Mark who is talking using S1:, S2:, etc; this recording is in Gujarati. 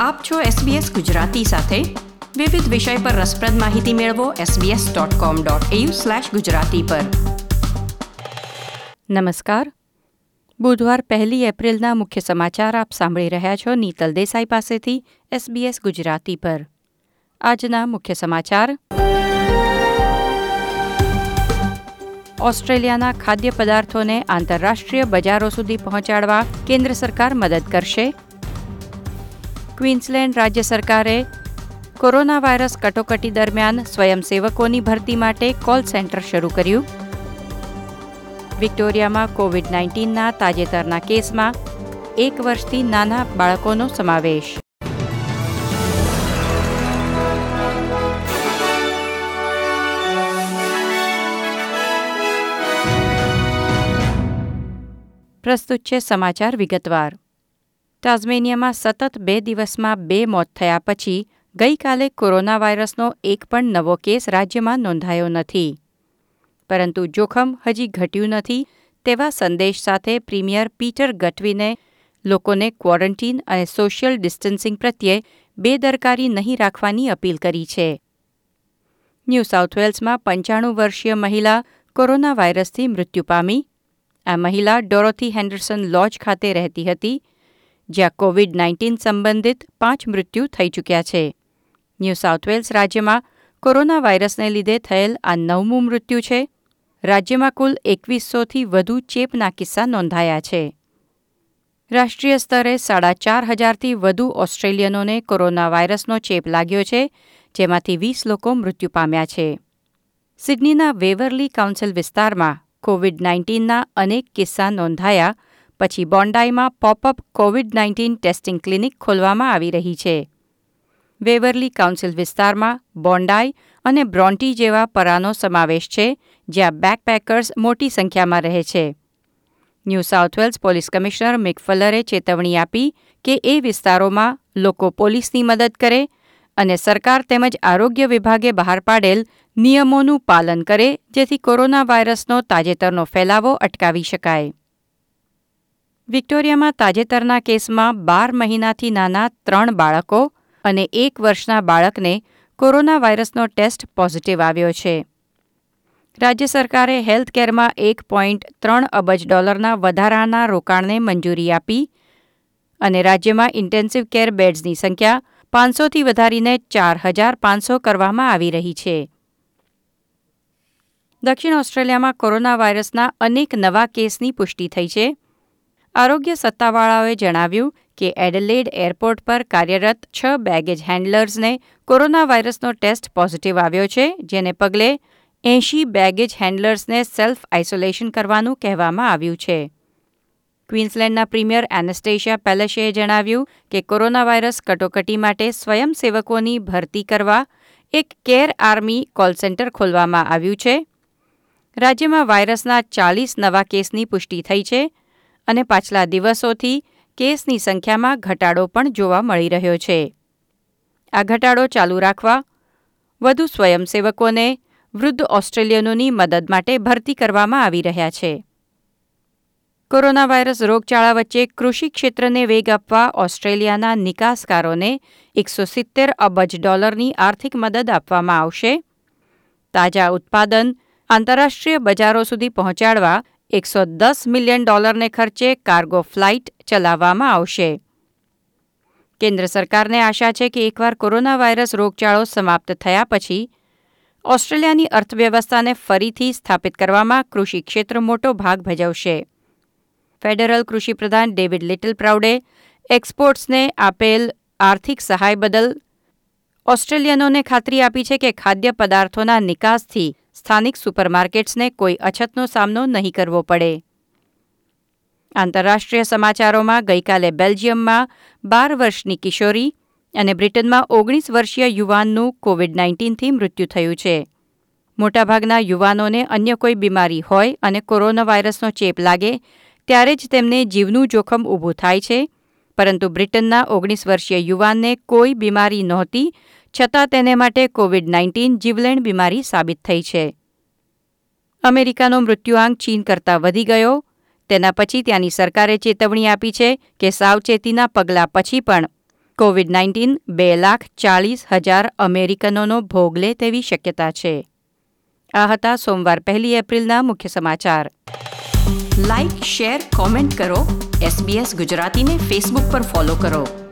S1: આપ છો SBS ગુજરાતી સાથે. વિવિધ વિષય પર રસપ્રદ માહિતી મેળવો sbs.com.au/gujarati પર. નમસ્કાર. બુધવાર પહેલી એપ્રિલના મુખ્ય સમાચાર આપ સાંભળી રહ્યા છો નીતલ દેસાઈ પાસેથી SBS ગુજરાતી પર. આજના મુખ્ય સમાચાર. ઓસ્ટ્રેલિયાના ખાદ્ય પદાર્થોને આંતરરાષ્ટ્રીય બજારો સુધી પહોંચાડવા કેન્દ્ર સરકાર મદદ કરશે. ક્વીન્સલેન્ડ રાજ્ય સરકારે કોરોના વાયરસ કટોકટી દરમિયાન સ્વયંસેવકોની ભરતી માટે કોલ સેન્ટર શરૂ કર્યું. વિક્ટોરિયામાં કોવિડ નાઇન્ટીનના તાજેતરના કેસમાં એક વર્ષથી નાના બાળકોનો સમાવેશ. પ્રસ્તુત છે સમાચાર વિગતવાર. તાઝમેનિયામાં સતત બે દિવસમાં બે મોત થયા પછી ગઈકાલે કોરોના વાયરસનો એક પણ નવો કેસ રાજ્યમાં નોંધાયો નથી. પરંતુ જોખમ હજી ઘટ્યું નથી તેવા સંદેશ સાથે પ્રીમિયર પીટર ગટવીને લોકોને ક્વોરન્ટીન અને સોશિયલ ડિસ્ટન્સિંગ પ્રત્યે બેદરકારી નહીં રાખવાની અપીલ કરી છે. ન્યૂ સાઉથ વેલ્સમાં પંચાણું વર્ષીય મહિલા કોરોના વાયરસથી મૃત્યુ પામી. આ મહિલા ડોરોથી હેન્ડરસન લોજ ખાતે રહેતી હતી. જ્યાં કોવિડ નાઇન્ટીન સંબંધિત પાંચ મૃત્યુ થઈ ચૂક્યા છે. ન્યૂ સાઉથ વેલ્સ રાજ્યમાં કોરોના વાયરસને લીધે થયેલ આ નવમું મૃત્યુ છે. રાજ્યમાં કુલ એકવીસોથી વધુ ચેપના કિસ્સા નોંધાયા છે. રાષ્ટ્રીય સ્તરે સાડા ચાર હજારથી વધુ ઓસ્ટ્રેલિયનોને કોરોના વાયરસનો ચેપ લાગ્યો છે, જેમાંથી વીસ લોકો મૃત્યુ પામ્યા છે. સિડનીના વેવરલી કાઉન્સિલ વિસ્તારમાં કોવિડ નાઇન્ટીનના અનેક કિસ્સા નોંધાયા પછી બોન્ડાઈમાં pop up Covid nineteen testing clinic ખોલવામાં આવી રહી છે. વેવરલી કાઉન્સિલ વિસ્તારમાં બોન્ડાઈ અને બ્રોન્ટી જેવા પરાનો સમાવેશ છે, જ્યાં બેકપેકર્સ મોટી સંખ્યામાં રહે છે. New South Wales police commissioner મિકફલરે ચેતવણી આપી કે એ વિસ્તારોમાં લોકો પોલીસની મદદ કરે અને સરકાર તેમજ આરોગ્ય વિભાગે બહાર પાડેલ નિયમોનું પાલન કરે જેથી કોરોના વાયરસનો તાજેતરનો ફેલાવો અટકાવી શકાય. વિક્ટોરિયામાં તાજેતરના કેસમાં બાર મહિનાથી નાના ત્રણ બાળકો અને એક વર્ષના બાળકને કોરોના વાયરસનો ટેસ્ટ પોઝિટિવ આવ્યો છે. રાજ્ય સરકારે હેલ્થ કેરમાં એક પોઈન્ટ ત્રણ અબજ ડોલરના વધારાના રોકાણને મંજૂરી આપી અને રાજ્યમાં ઇન્ટેન્સિવ કેર બેડ્સની સંખ્યા પાંચસોથી વધારીને ચાર હજાર પાંચસો કરવામાં આવી રહી છે. દક્ષિણ ઓસ્ટ્રેલિયામાં કોરોના વાયરસના અનેક નવા કેસની પુષ્ટિ થઈ છે. આરોગ્ય સત્તાવાળાઓએ જણાવ્યું કે એડલેડ એરપોર્ટ પર કાર્યરત છ બેગેજ હેન્ડલર્સને કોરોના વાયરસનો ટેસ્ટ પોઝિટિવ આવ્યો છે, જેને પગલે એંશી બેગેજ હેન્ડલર્સને સેલ્ફ આઇસોલેશન કરવાનું કહેવામાં આવ્યું છે. ક્વીન્સલેન્ડના પ્રીમિયર એનેસ્ટેશિયા પેલેશેએ જણાવ્યું કે કોરોના વાયરસ કટોકટી માટે સ્વયંસેવકોની ભરતી કરવા એક કેર આર્મી કોલ સેન્ટર ખોલવામાં આવ્યું છે. રાજ્યમાં વાયરસના ચાલીસ નવા કેસની પુષ્ટિ થઈ છે. અને પાછલા દિવસોથી કેસની સંખ્યામાં ઘટાડો પણ જોવા મળી રહ્યો છે. આ ઘટાડો ચાલુ રાખવા વધુ સ્વયંસેવકોને વૃદ્ધ ઓસ્ટ્રેલિયનોની મદદ માટે ભરતી કરવામાં આવી રહ્યા છે. કોરોના વાયરસ રોગચાળા વચ્ચે કૃષિ ક્ષેત્રને વેગ આપવા ઓસ્ટ્રેલિયાના નિકાસકારોને એકસો સિત્તેર અબજ ડોલરની આર્થિક મદદ આપવામાં આવશે. તાજા ઉત્પાદન આંતરરાષ્ટ્રીય બજારો સુધી પહોંચાડવા એકસો દસ મિલિયન ડોલરને ખર્ચે કાર્ગો ફ્લાઇટ ચલાવવામાં આવશે. કેન્દ્ર સરકારને આશા છે કે એકવાર કોરોના વાયરસ રોગચાળો સમાપ્ત થયા પછી, ઓસ્ટ્રેલિયાની અર્થવ્યવસ્થાને ફરીથી સ્થાપિત કરવામાં કૃષિ ક્ષેત્ર મોટો ભાગ ભજવશે. ફેડરલ કૃષિ પ્રધાન ડેવિડ લિટલ પ્રાઉડે એક્સપોર્ટ્સને આપેલ આર્થિક સહાય બદલ ઓસ્ટ્રેલિયનોને ખાતરી આપી છે કે ખાદ્ય પદાર્થોના નિકાસથી સ્થાનિક સુપરમાર્કેટ્સને કોઈ અછતનો સામનો નહીં કરવો પડે. આંતરરાષ્ટ્રીય સમાચારોમાં ગઈકાલે બેલ્જિયમમાં બાર વર્ષની કિશોરી અને બ્રિટનમાં ઓગણીસ વર્ષીય યુવાનનું કોવિડ નાઇન્ટીનથી મૃત્યુ થયું છે. મોટાભાગના યુવાનોને અન્ય કોઈ બીમારી હોય અને કોરોના વાયરસનો ચેપ લાગે, ત્યારે જ તેમને જીવનું જોખમ ઊભું થાય છે, પરંતુ બ્રિટનના ઓગણીસ વર્ષીય યુવાનને કોઈ બીમારી નહોતી છતાં તેને માટે કોવિડ નાઇન્ટીન જીવલેણ બીમારી સાબિત થઈ છે. અમેરિકાનો મૃત્યુઆંક ચીન કરતાં વધી ગયો. તેના પછી ત્યાંની સરકારે ચેતવણી આપી છે કે સાવચેતીના પગલાં પછી પણ કોવિડ નાઇન્ટીન બે લાખ ચાળીસ હજાર અમેરિકનોનો ભોગ લે તેવી શક્યતા છે. આ હતા સોમવાર પહેલી એપ્રિલના મુખ્ય સમાચાર. લાઇક શેર કોમેન્ટ કરો. એસબીએસ ગુજરાતીને ફેસબુક પર ફોલો કરો.